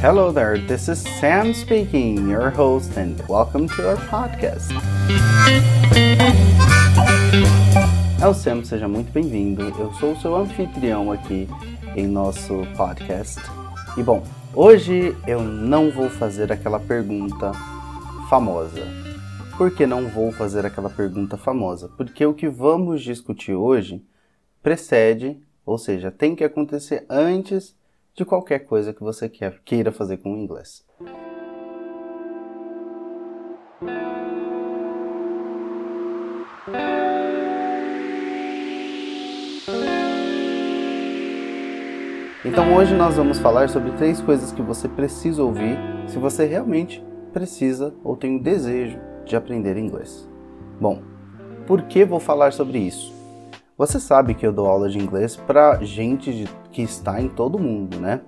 Hello there, this is Sam speaking, your host, and welcome to our podcast. O Sam, seja muito bem-vindo. Eu sou o seu anfitrião aqui em nosso podcast. E bom, hoje eu não vou fazer aquela pergunta famosa. Por que não vou fazer aquela pergunta famosa? Porque o que vamos discutir hoje precede, ou seja, tem que acontecer antes de qualquer coisa que você queira fazer com o inglês. Então hoje nós vamos falar sobre três coisas que você precisa ouvir se você realmente precisa ou tem o desejo de aprender inglês. Bom, por que vou falar sobre isso? Você sabe que eu dou aula de inglês para gente de, que está em todo mundo, né?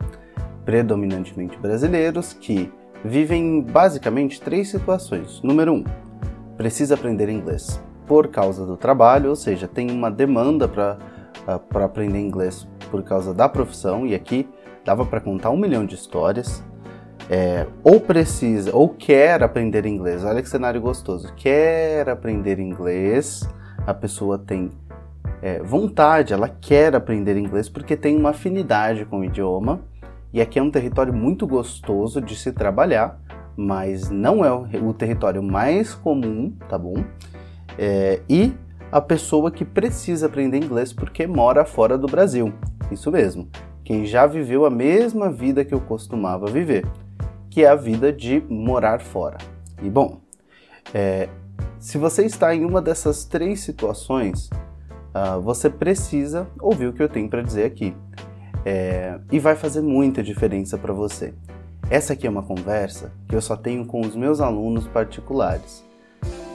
Predominantemente brasileiros que vivem basicamente três situações. Número um, precisa aprender inglês por causa do trabalho, ou seja, tem uma demanda para uh, aprender inglês por causa da profissão, e aqui dava para contar um milhão de histórias. É, ou precisa, ou quer aprender inglês. Olha que cenário gostoso. Quer aprender inglês, a pessoa tem é, vontade, ela quer aprender inglês porque tem uma afinidade com o idioma. E aqui é um território muito gostoso de se trabalhar, mas não é o, território mais comum, tá bom? É, e a pessoa que precisa aprender inglês porque mora fora do Brasil. Isso mesmo, quem já viveu a mesma vida que eu costumava viver, que é a vida de morar fora. E bom, é, se você está em uma dessas três situações, uh, você precisa ouvir o que eu tenho para dizer aqui. É, e vai fazer muita diferença para você. Essa aqui é uma conversa que eu só tenho com os meus alunos particulares.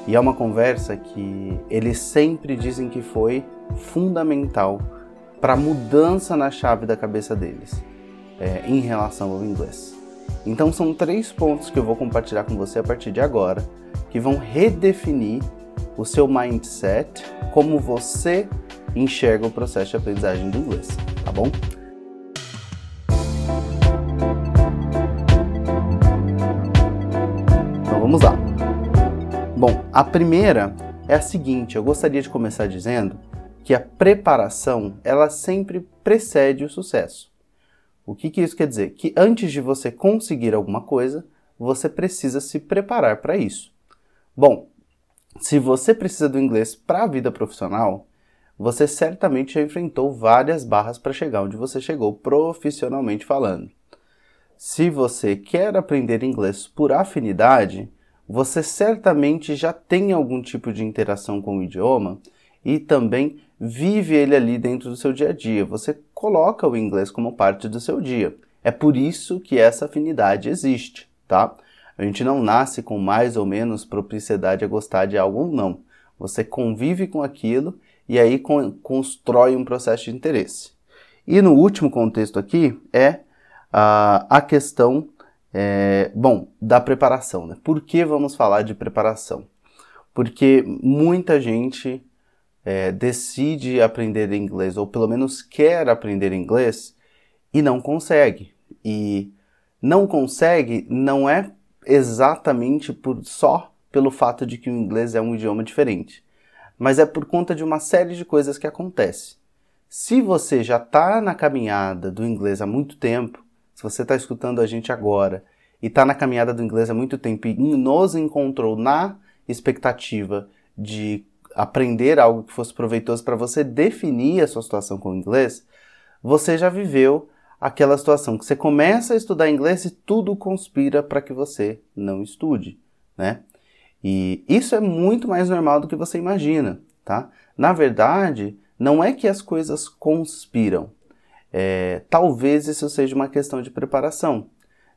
E é uma conversa que eles sempre dizem que foi fundamental para a mudança na chave da cabeça deles é, em relação ao inglês. Então são três pontos que eu vou compartilhar com você a partir de agora que vão redefinir o seu mindset, como você enxerga o processo de aprendizagem do inglês, tá bom? Então vamos lá. Bom, a primeira é a seguinte, eu gostaria de começar dizendo que a preparação ela sempre precede o sucesso. O que, que isso quer dizer? Que antes de você conseguir alguma coisa, você precisa se preparar para isso. Bom, se você precisa do inglês para a vida profissional, você certamente já enfrentou várias barras para chegar onde você chegou profissionalmente falando. Se você quer aprender inglês por afinidade, você certamente já tem algum tipo de interação com o idioma e também vive ele ali dentro do seu dia a dia. Você coloca o inglês como parte do seu dia. É por isso que essa afinidade existe, tá? A gente não nasce com mais ou menos propriedade a gostar de algo ou não. Você convive com aquilo e aí con constrói um processo de interesse. E no último contexto aqui é a, questão, é, bom, da preparação. Né? Por que vamos falar de preparação? Porque muita gente é, decide aprender inglês, ou pelo menos quer aprender inglês, e não consegue. E não consegue não é exatamente por só pelo fato de que o inglês é um idioma diferente, mas é por conta de uma série de coisas que acontece. Se você já está na caminhada do inglês há muito tempo, se você está escutando a gente agora e está na caminhada do inglês há muito tempo e nos encontrou na expectativa de aprender algo que fosse proveitoso para você definir a sua situação com o inglês, você já viveu aquela situação que você começa a estudar inglês e tudo conspira para que você não estude, né? E isso é muito mais normal do que você imagina, tá? Na verdade, não é que as coisas conspiram. É, talvez isso seja uma questão de preparação.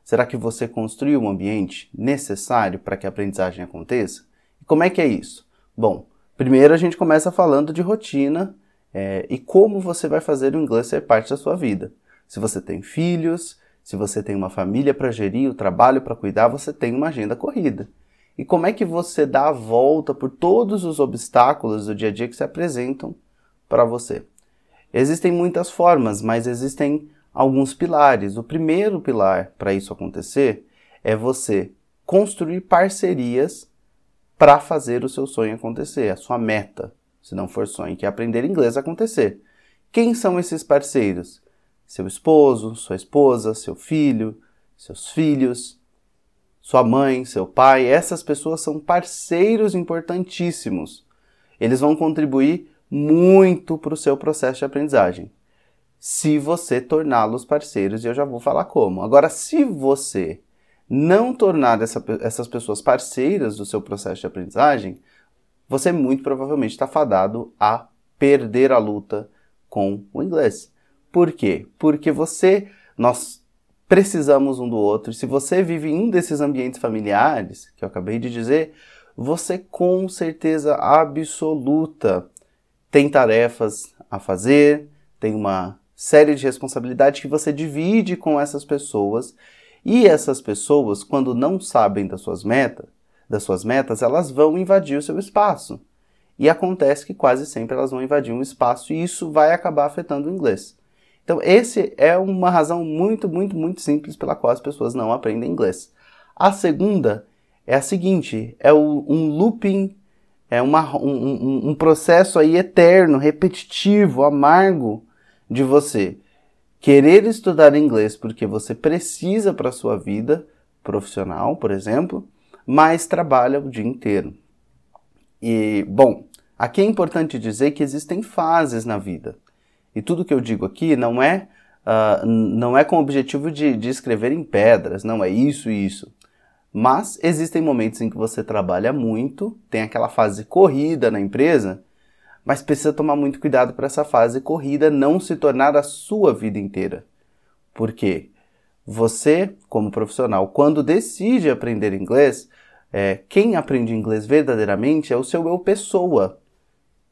Será que você construiu um ambiente necessário para que a aprendizagem aconteça? Como é que é isso? Bom, Primeiro a gente começa falando de rotina é, e como você vai fazer o inglês ser parte da sua vida. Se você tem filhos, se você tem uma família para gerir, o trabalho para cuidar, você tem uma agenda corrida. E como é que você dá a volta por todos os obstáculos do dia a dia que se apresentam para você? Existem muitas formas, mas existem alguns pilares. O primeiro pilar para isso acontecer é você construir parcerias para fazer o seu sonho acontecer, a sua meta, se não for sonho, que é aprender inglês acontecer. Quem são esses parceiros? Seu esposo, sua esposa, seu filho, seus filhos, sua mãe, seu pai, essas pessoas são parceiros importantíssimos. Eles vão contribuir muito para o seu processo de aprendizagem. Se você torná-los parceiros, e eu já vou falar como. Agora, se você não tornar essa, essas pessoas parceiras do seu processo de aprendizagem, você muito provavelmente está fadado a perder a luta com o inglês. Por quê? Porque você, nós precisamos um do outro. Se você vive em um desses ambientes familiares, que eu acabei de dizer, você com certeza absoluta tem tarefas a fazer, tem uma série de responsabilidades que você divide com essas pessoas. E essas pessoas, quando não sabem das suas metas, das suas metas, elas vão invadir o seu espaço. E acontece que quase sempre elas vão invadir um espaço e isso vai acabar afetando o inglês. Então, esse é uma razão muito, muito, muito simples pela qual as pessoas não aprendem inglês. A segunda é a seguinte: é um looping, é uma, um, um, processo aí eterno, repetitivo, amargo de você querer estudar inglês porque você precisa para sua vida profissional, por exemplo, mas trabalha o dia inteiro. E, bom, aqui é importante dizer que existem fases na vida. E tudo que eu digo aqui não é, uh, não é com o objetivo de, de escrever em pedras, não é isso e isso. Mas existem momentos em que você trabalha muito, tem aquela fase corrida na empresa, mas precisa tomar muito cuidado para essa fase corrida não se tornar a sua vida inteira. Por quê? Você, como profissional, quando decide aprender inglês, é, quem aprende inglês verdadeiramente é o seu eu pessoa.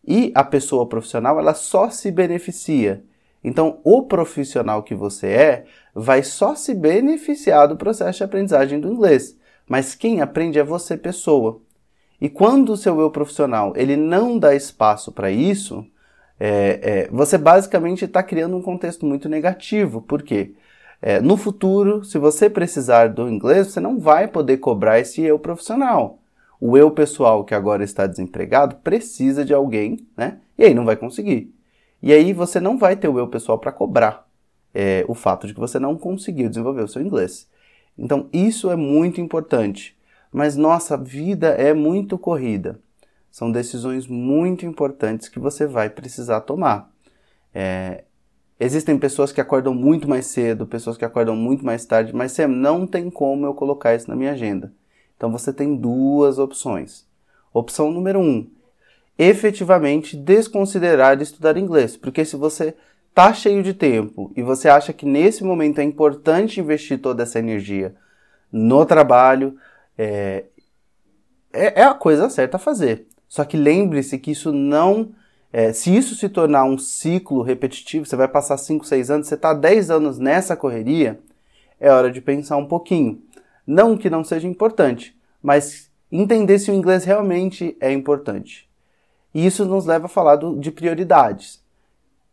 E a pessoa profissional, ela só se beneficia. Então, o profissional que você é vai só se beneficiar do processo de aprendizagem do inglês. Mas quem aprende é você, pessoa. E quando o seu eu profissional ele não dá espaço para isso, é, é, você basicamente está criando um contexto muito negativo. Por quê? É, no futuro, se você precisar do inglês, você não vai poder cobrar esse eu profissional o eu pessoal que agora está desempregado precisa de alguém, né? E aí não vai conseguir. E aí você não vai ter o eu pessoal para cobrar é, o fato de que você não conseguiu desenvolver o seu inglês. Então isso é muito importante. Mas nossa vida é muito corrida. São decisões muito importantes que você vai precisar tomar. É, existem pessoas que acordam muito mais cedo, pessoas que acordam muito mais tarde, mas Sam, não tem como eu colocar isso na minha agenda. Então você tem duas opções. Opção número um, efetivamente desconsiderar de estudar inglês, porque se você tá cheio de tempo e você acha que nesse momento é importante investir toda essa energia no trabalho, é, é, é a coisa certa a fazer. Só que lembre-se que isso não. É, se isso se tornar um ciclo repetitivo, você vai passar 5, 6 anos, você está 10 anos nessa correria, é hora de pensar um pouquinho. Não que não seja importante, mas entender se o inglês realmente é importante. E isso nos leva a falar do, de prioridades.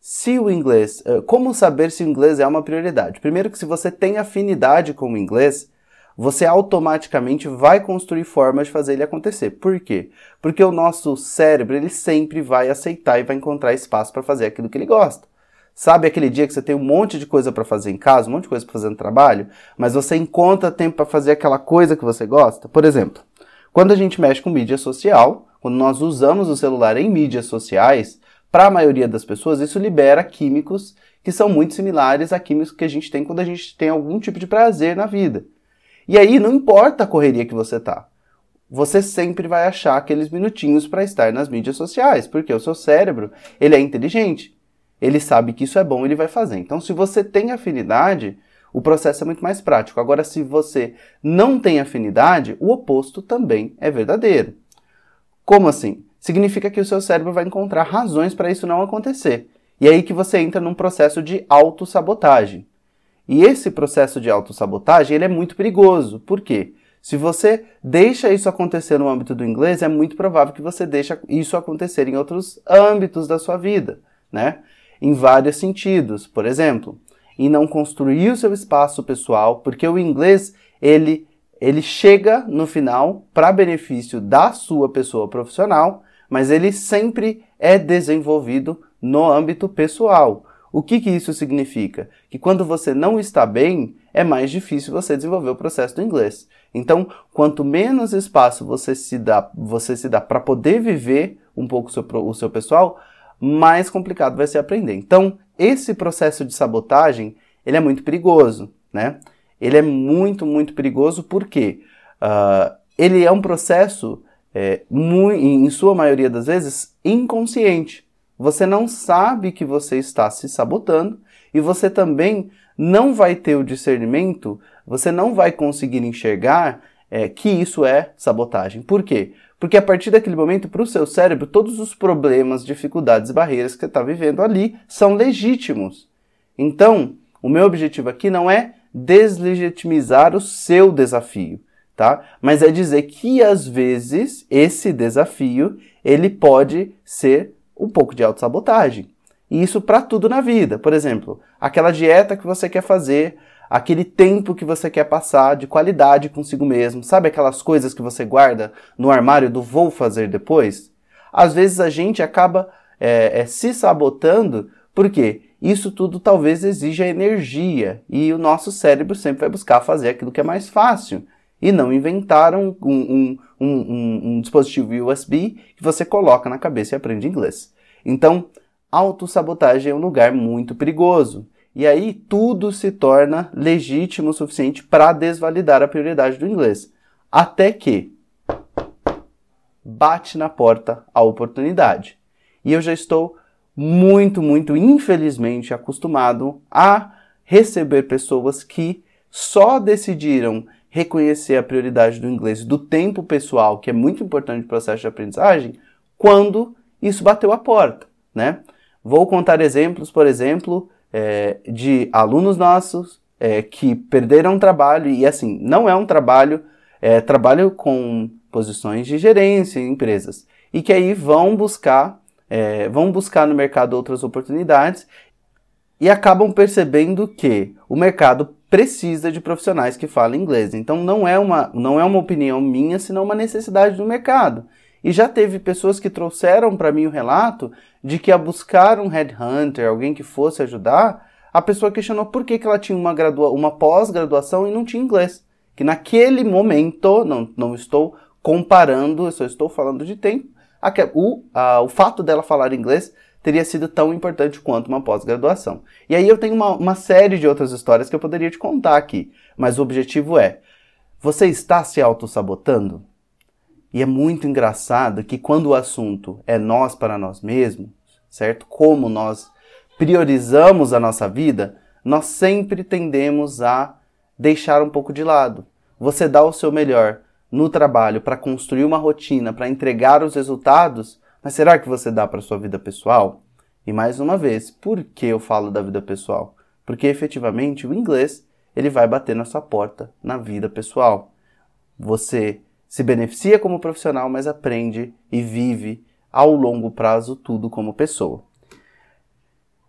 Se o inglês, eh, como saber se o inglês é uma prioridade? Primeiro que se você tem afinidade com o inglês, você automaticamente vai construir formas de fazer ele acontecer. Por quê? Porque o nosso cérebro ele sempre vai aceitar e vai encontrar espaço para fazer aquilo que ele gosta. Sabe aquele dia que você tem um monte de coisa para fazer em casa, um monte de coisa para fazer no trabalho, mas você encontra tempo para fazer aquela coisa que você gosta? Por exemplo, quando a gente mexe com mídia social, quando nós usamos o celular em mídias sociais, para a maioria das pessoas isso libera químicos que são muito similares a químicos que a gente tem quando a gente tem algum tipo de prazer na vida. E aí não importa a correria que você tá. Você sempre vai achar aqueles minutinhos para estar nas mídias sociais, porque o seu cérebro, ele é inteligente ele sabe que isso é bom, ele vai fazer. Então, se você tem afinidade, o processo é muito mais prático. Agora, se você não tem afinidade, o oposto também é verdadeiro. Como assim? Significa que o seu cérebro vai encontrar razões para isso não acontecer. E é aí que você entra num processo de autossabotagem. E esse processo de autossabotagem ele é muito perigoso. Por quê? Se você deixa isso acontecer no âmbito do inglês, é muito provável que você deixe isso acontecer em outros âmbitos da sua vida, né? Em vários sentidos. Por exemplo, em não construir o seu espaço pessoal, porque o inglês ele ele chega no final para benefício da sua pessoa profissional, mas ele sempre é desenvolvido no âmbito pessoal. O que, que isso significa? Que quando você não está bem, é mais difícil você desenvolver o processo do inglês. Então, quanto menos espaço você se dá, você se dá para poder viver um pouco o seu, o seu pessoal, mais complicado vai ser aprender. Então, esse processo de sabotagem, ele é muito perigoso, né? Ele é muito, muito perigoso porque uh, ele é um processo, é, em sua maioria das vezes, inconsciente. Você não sabe que você está se sabotando e você também não vai ter o discernimento, você não vai conseguir enxergar é, que isso é sabotagem. Por quê? Porque a partir daquele momento, para o seu cérebro, todos os problemas, dificuldades barreiras que você está vivendo ali são legítimos. Então, o meu objetivo aqui não é deslegitimizar o seu desafio, tá? Mas é dizer que às vezes esse desafio ele pode ser um pouco de autossabotagem. E isso para tudo na vida. Por exemplo, aquela dieta que você quer fazer, aquele tempo que você quer passar de qualidade consigo mesmo, sabe aquelas coisas que você guarda no armário do vou fazer depois? Às vezes a gente acaba é, é, se sabotando porque isso tudo talvez exija energia e o nosso cérebro sempre vai buscar fazer aquilo que é mais fácil e não inventar um, um, um, um dispositivo USB que você coloca na cabeça e aprende inglês. Então, autossabotagem é um lugar muito perigoso. E aí tudo se torna legítimo o suficiente para desvalidar a prioridade do inglês. Até que bate na porta a oportunidade. E eu já estou muito, muito, infelizmente, acostumado a receber pessoas que só decidiram reconhecer a prioridade do inglês, do tempo pessoal, que é muito importante no processo de aprendizagem, quando isso bateu a porta, né? Vou contar exemplos, por exemplo, é, de alunos nossos é, que perderam trabalho, e assim, não é um trabalho, é trabalho com posições de gerência em empresas, e que aí vão buscar é, vão buscar no mercado outras oportunidades e acabam percebendo que o mercado precisa de profissionais que falem inglês. Então não é uma, não é uma opinião minha, senão uma necessidade do mercado. E já teve pessoas que trouxeram para mim o relato de que a buscar um headhunter, alguém que fosse ajudar, a pessoa questionou por que, que ela tinha uma, gradua uma pós-graduação e não tinha inglês. Que naquele momento, não, não estou comparando, eu só estou falando de tempo, o, a, o fato dela falar inglês teria sido tão importante quanto uma pós-graduação. E aí eu tenho uma, uma série de outras histórias que eu poderia te contar aqui, mas o objetivo é: você está se auto-sabotando? E é muito engraçado que quando o assunto é nós para nós mesmos, certo? Como nós priorizamos a nossa vida, nós sempre tendemos a deixar um pouco de lado. Você dá o seu melhor, no trabalho para construir uma rotina, para entregar os resultados, mas será que você dá para sua vida pessoal? E mais uma vez, por que eu falo da vida pessoal? Porque efetivamente o inglês ele vai bater na sua porta na vida pessoal. Você se beneficia como profissional, mas aprende e vive ao longo prazo tudo como pessoa.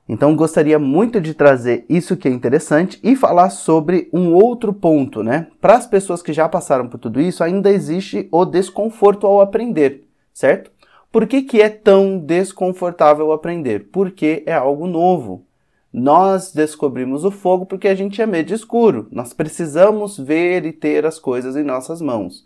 Então gostaria muito de trazer isso que é interessante e falar sobre um outro ponto, né? Para as pessoas que já passaram por tudo isso, ainda existe o desconforto ao aprender, certo? Por que, que é tão desconfortável aprender? Porque é algo novo. Nós descobrimos o fogo porque a gente é meio escuro. Nós precisamos ver e ter as coisas em nossas mãos.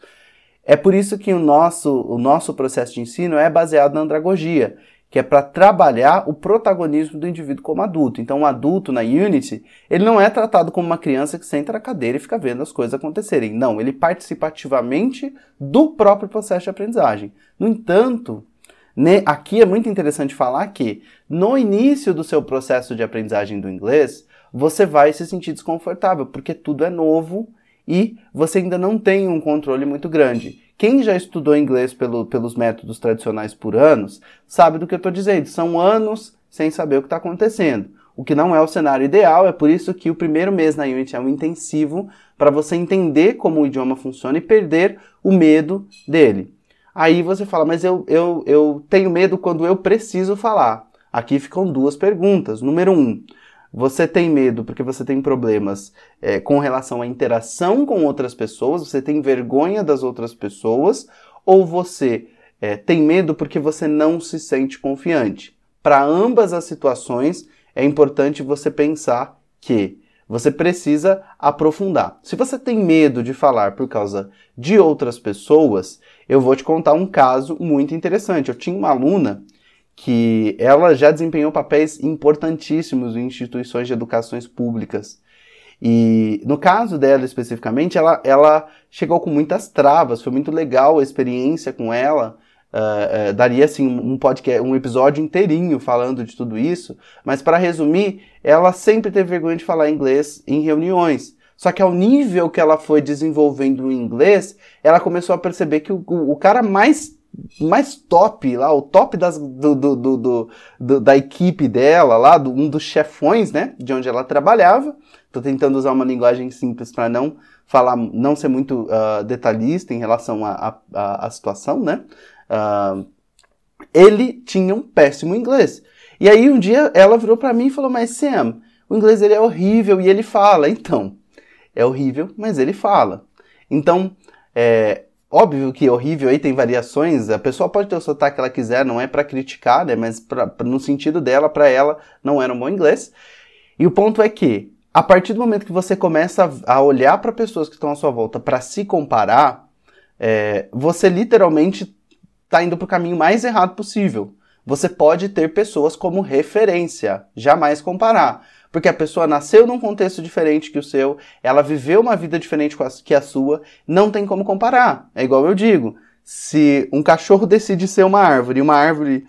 É por isso que o nosso, o nosso processo de ensino é baseado na andragogia que é para trabalhar o protagonismo do indivíduo como adulto. Então, um adulto na Unity, ele não é tratado como uma criança que senta na cadeira e fica vendo as coisas acontecerem. Não, ele participa ativamente do próprio processo de aprendizagem. No entanto, né, aqui é muito interessante falar que no início do seu processo de aprendizagem do inglês, você vai se sentir desconfortável, porque tudo é novo e você ainda não tem um controle muito grande. Quem já estudou inglês pelo, pelos métodos tradicionais por anos sabe do que eu estou dizendo. São anos sem saber o que está acontecendo. O que não é o cenário ideal, é por isso que o primeiro mês na Unity é um intensivo para você entender como o idioma funciona e perder o medo dele. Aí você fala, mas eu, eu, eu tenho medo quando eu preciso falar. Aqui ficam duas perguntas. Número um, você tem medo porque você tem problemas é, com relação à interação com outras pessoas, você tem vergonha das outras pessoas, ou você é, tem medo porque você não se sente confiante. Para ambas as situações, é importante você pensar que você precisa aprofundar. Se você tem medo de falar por causa de outras pessoas, eu vou te contar um caso muito interessante. Eu tinha uma aluna que ela já desempenhou papéis importantíssimos em instituições de educações públicas. E no caso dela especificamente, ela, ela chegou com muitas travas, foi muito legal a experiência com ela. Uh, uh, daria assim um podcast, um episódio inteirinho falando de tudo isso, mas para resumir, ela sempre teve vergonha de falar inglês em reuniões. Só que ao nível que ela foi desenvolvendo o inglês, ela começou a perceber que o, o, o cara mais mais top lá, o top das, do, do, do, do, da equipe dela lá, do, um dos chefões, né, de onde ela trabalhava. Tô tentando usar uma linguagem simples para não falar, não ser muito uh, detalhista em relação à situação, né. Uh, ele tinha um péssimo inglês. E aí um dia ela virou para mim e falou, mas Sam, o inglês ele é horrível e ele fala. Então, é horrível, mas ele fala. Então, é, Óbvio que é horrível aí tem variações, a pessoa pode ter o sotaque que ela quiser, não é para criticar, né, mas pra, no sentido dela, para ela, não era um bom inglês. E o ponto é que, a partir do momento que você começa a, olhar para pessoas que estão à sua volta para se comparar, é, você literalmente está indo para o caminho mais errado possível. Você pode ter pessoas como referência, jamais comparar. Porque a pessoa nasceu num contexto diferente que o seu, ela viveu uma vida diferente que a sua, não tem como comparar. É igual eu digo, se um cachorro decide ser uma árvore e uma árvore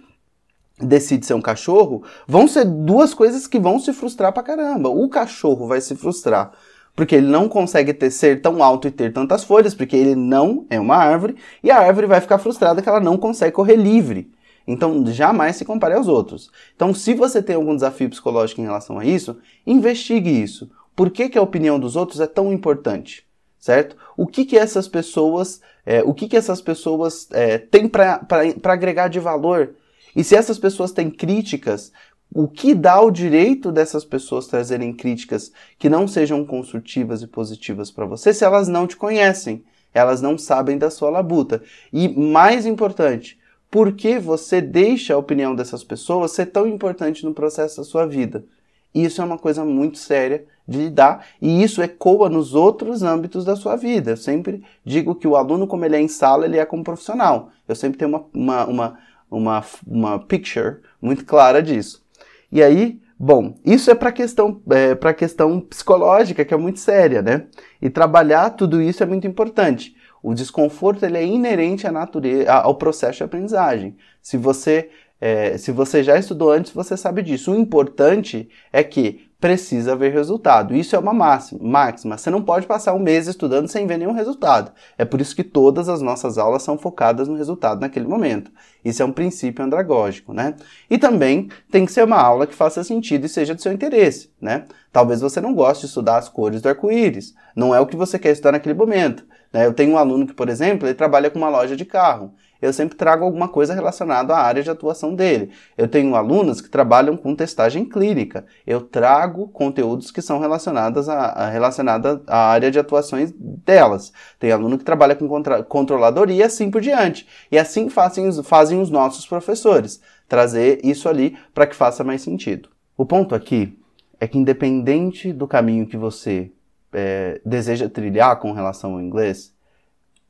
decide ser um cachorro, vão ser duas coisas que vão se frustrar pra caramba. O cachorro vai se frustrar porque ele não consegue ter, ser tão alto e ter tantas folhas, porque ele não é uma árvore, e a árvore vai ficar frustrada que ela não consegue correr livre. Então, jamais se compare aos outros. Então, se você tem algum desafio psicológico em relação a isso, investigue isso. Por que, que a opinião dos outros é tão importante? Certo? O que, que essas pessoas, é, o que, que essas pessoas é, têm para agregar de valor? E se essas pessoas têm críticas, o que dá o direito dessas pessoas trazerem críticas que não sejam construtivas e positivas para você se elas não te conhecem? Elas não sabem da sua labuta. E mais importante, por que você deixa a opinião dessas pessoas ser tão importante no processo da sua vida. Isso é uma coisa muito séria de lidar e isso ecoa nos outros âmbitos da sua vida. Eu sempre digo que o aluno, como ele é em sala, ele é como profissional. Eu sempre tenho uma, uma, uma, uma, uma picture muito clara disso. E aí, bom, isso é para questão é, questão psicológica que é muito séria, né? E trabalhar tudo isso é muito importante. O desconforto ele é inerente à natureza, ao processo de aprendizagem. Se você, é, se você já estudou antes, você sabe disso. O importante é que precisa haver resultado. Isso é uma máxima, máxima. Você não pode passar um mês estudando sem ver nenhum resultado. É por isso que todas as nossas aulas são focadas no resultado naquele momento. Isso é um princípio andragógico, né? E também tem que ser uma aula que faça sentido e seja de seu interesse, né? Talvez você não goste de estudar as cores do arco-íris. Não é o que você quer estudar naquele momento. Né? Eu tenho um aluno que, por exemplo, ele trabalha com uma loja de carro. Eu sempre trago alguma coisa relacionada à área de atuação dele. Eu tenho alunos que trabalham com testagem clínica. Eu trago conteúdos que são relacionados à, relacionada à área de atuações delas. Tem aluno que trabalha com contra, controladoria e assim por diante. E assim fazem, fazem os nossos professores. Trazer isso ali para que faça mais sentido. O ponto aqui é que independente do caminho que você é, deseja trilhar com relação ao inglês,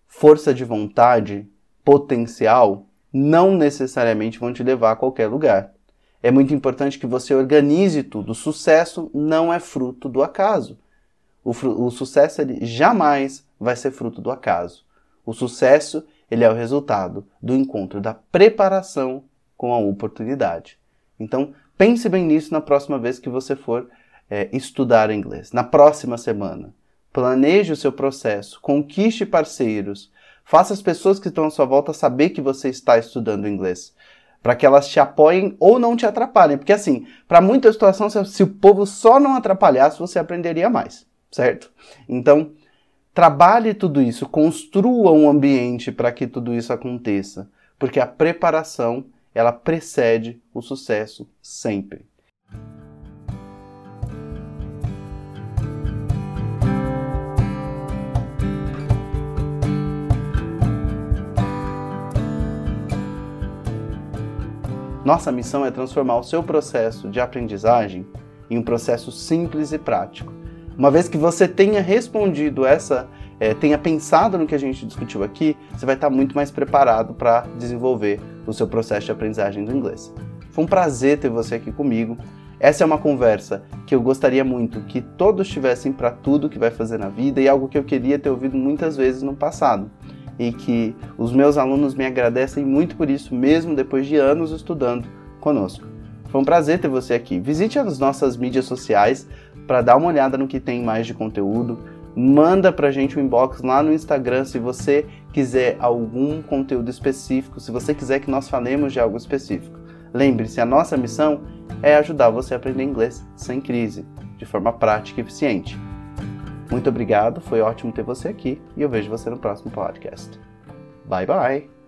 força de vontade, potencial, não necessariamente vão te levar a qualquer lugar. É muito importante que você organize tudo. O sucesso não é fruto do acaso. O, o sucesso ele jamais vai ser fruto do acaso. O sucesso ele é o resultado do encontro da preparação com a oportunidade. Então, pense bem nisso na próxima vez que você for é, estudar inglês. Na próxima semana, planeje o seu processo, conquiste parceiros, faça as pessoas que estão à sua volta saber que você está estudando inglês, para que elas te apoiem ou não te atrapalhem. Porque assim, para muitas situações, se o povo só não atrapalhasse, você aprenderia mais, certo? Então, trabalhe tudo isso, construa um ambiente para que tudo isso aconteça, porque a preparação ela precede o sucesso sempre. Nossa missão é transformar o seu processo de aprendizagem em um processo simples e prático. Uma vez que você tenha respondido essa, é, tenha pensado no que a gente discutiu aqui, você vai estar muito mais preparado para desenvolver o seu processo de aprendizagem do inglês. Foi um prazer ter você aqui comigo. Essa é uma conversa que eu gostaria muito que todos tivessem para tudo que vai fazer na vida e algo que eu queria ter ouvido muitas vezes no passado e que os meus alunos me agradecem muito por isso, mesmo depois de anos estudando conosco. Foi um prazer ter você aqui. Visite as nossas mídias sociais para dar uma olhada no que tem mais de conteúdo. Manda pra gente um inbox lá no Instagram se você quiser algum conteúdo específico, se você quiser que nós falemos de algo específico. Lembre-se, a nossa missão é ajudar você a aprender inglês sem crise, de forma prática e eficiente. Muito obrigado, foi ótimo ter você aqui e eu vejo você no próximo podcast. Bye bye!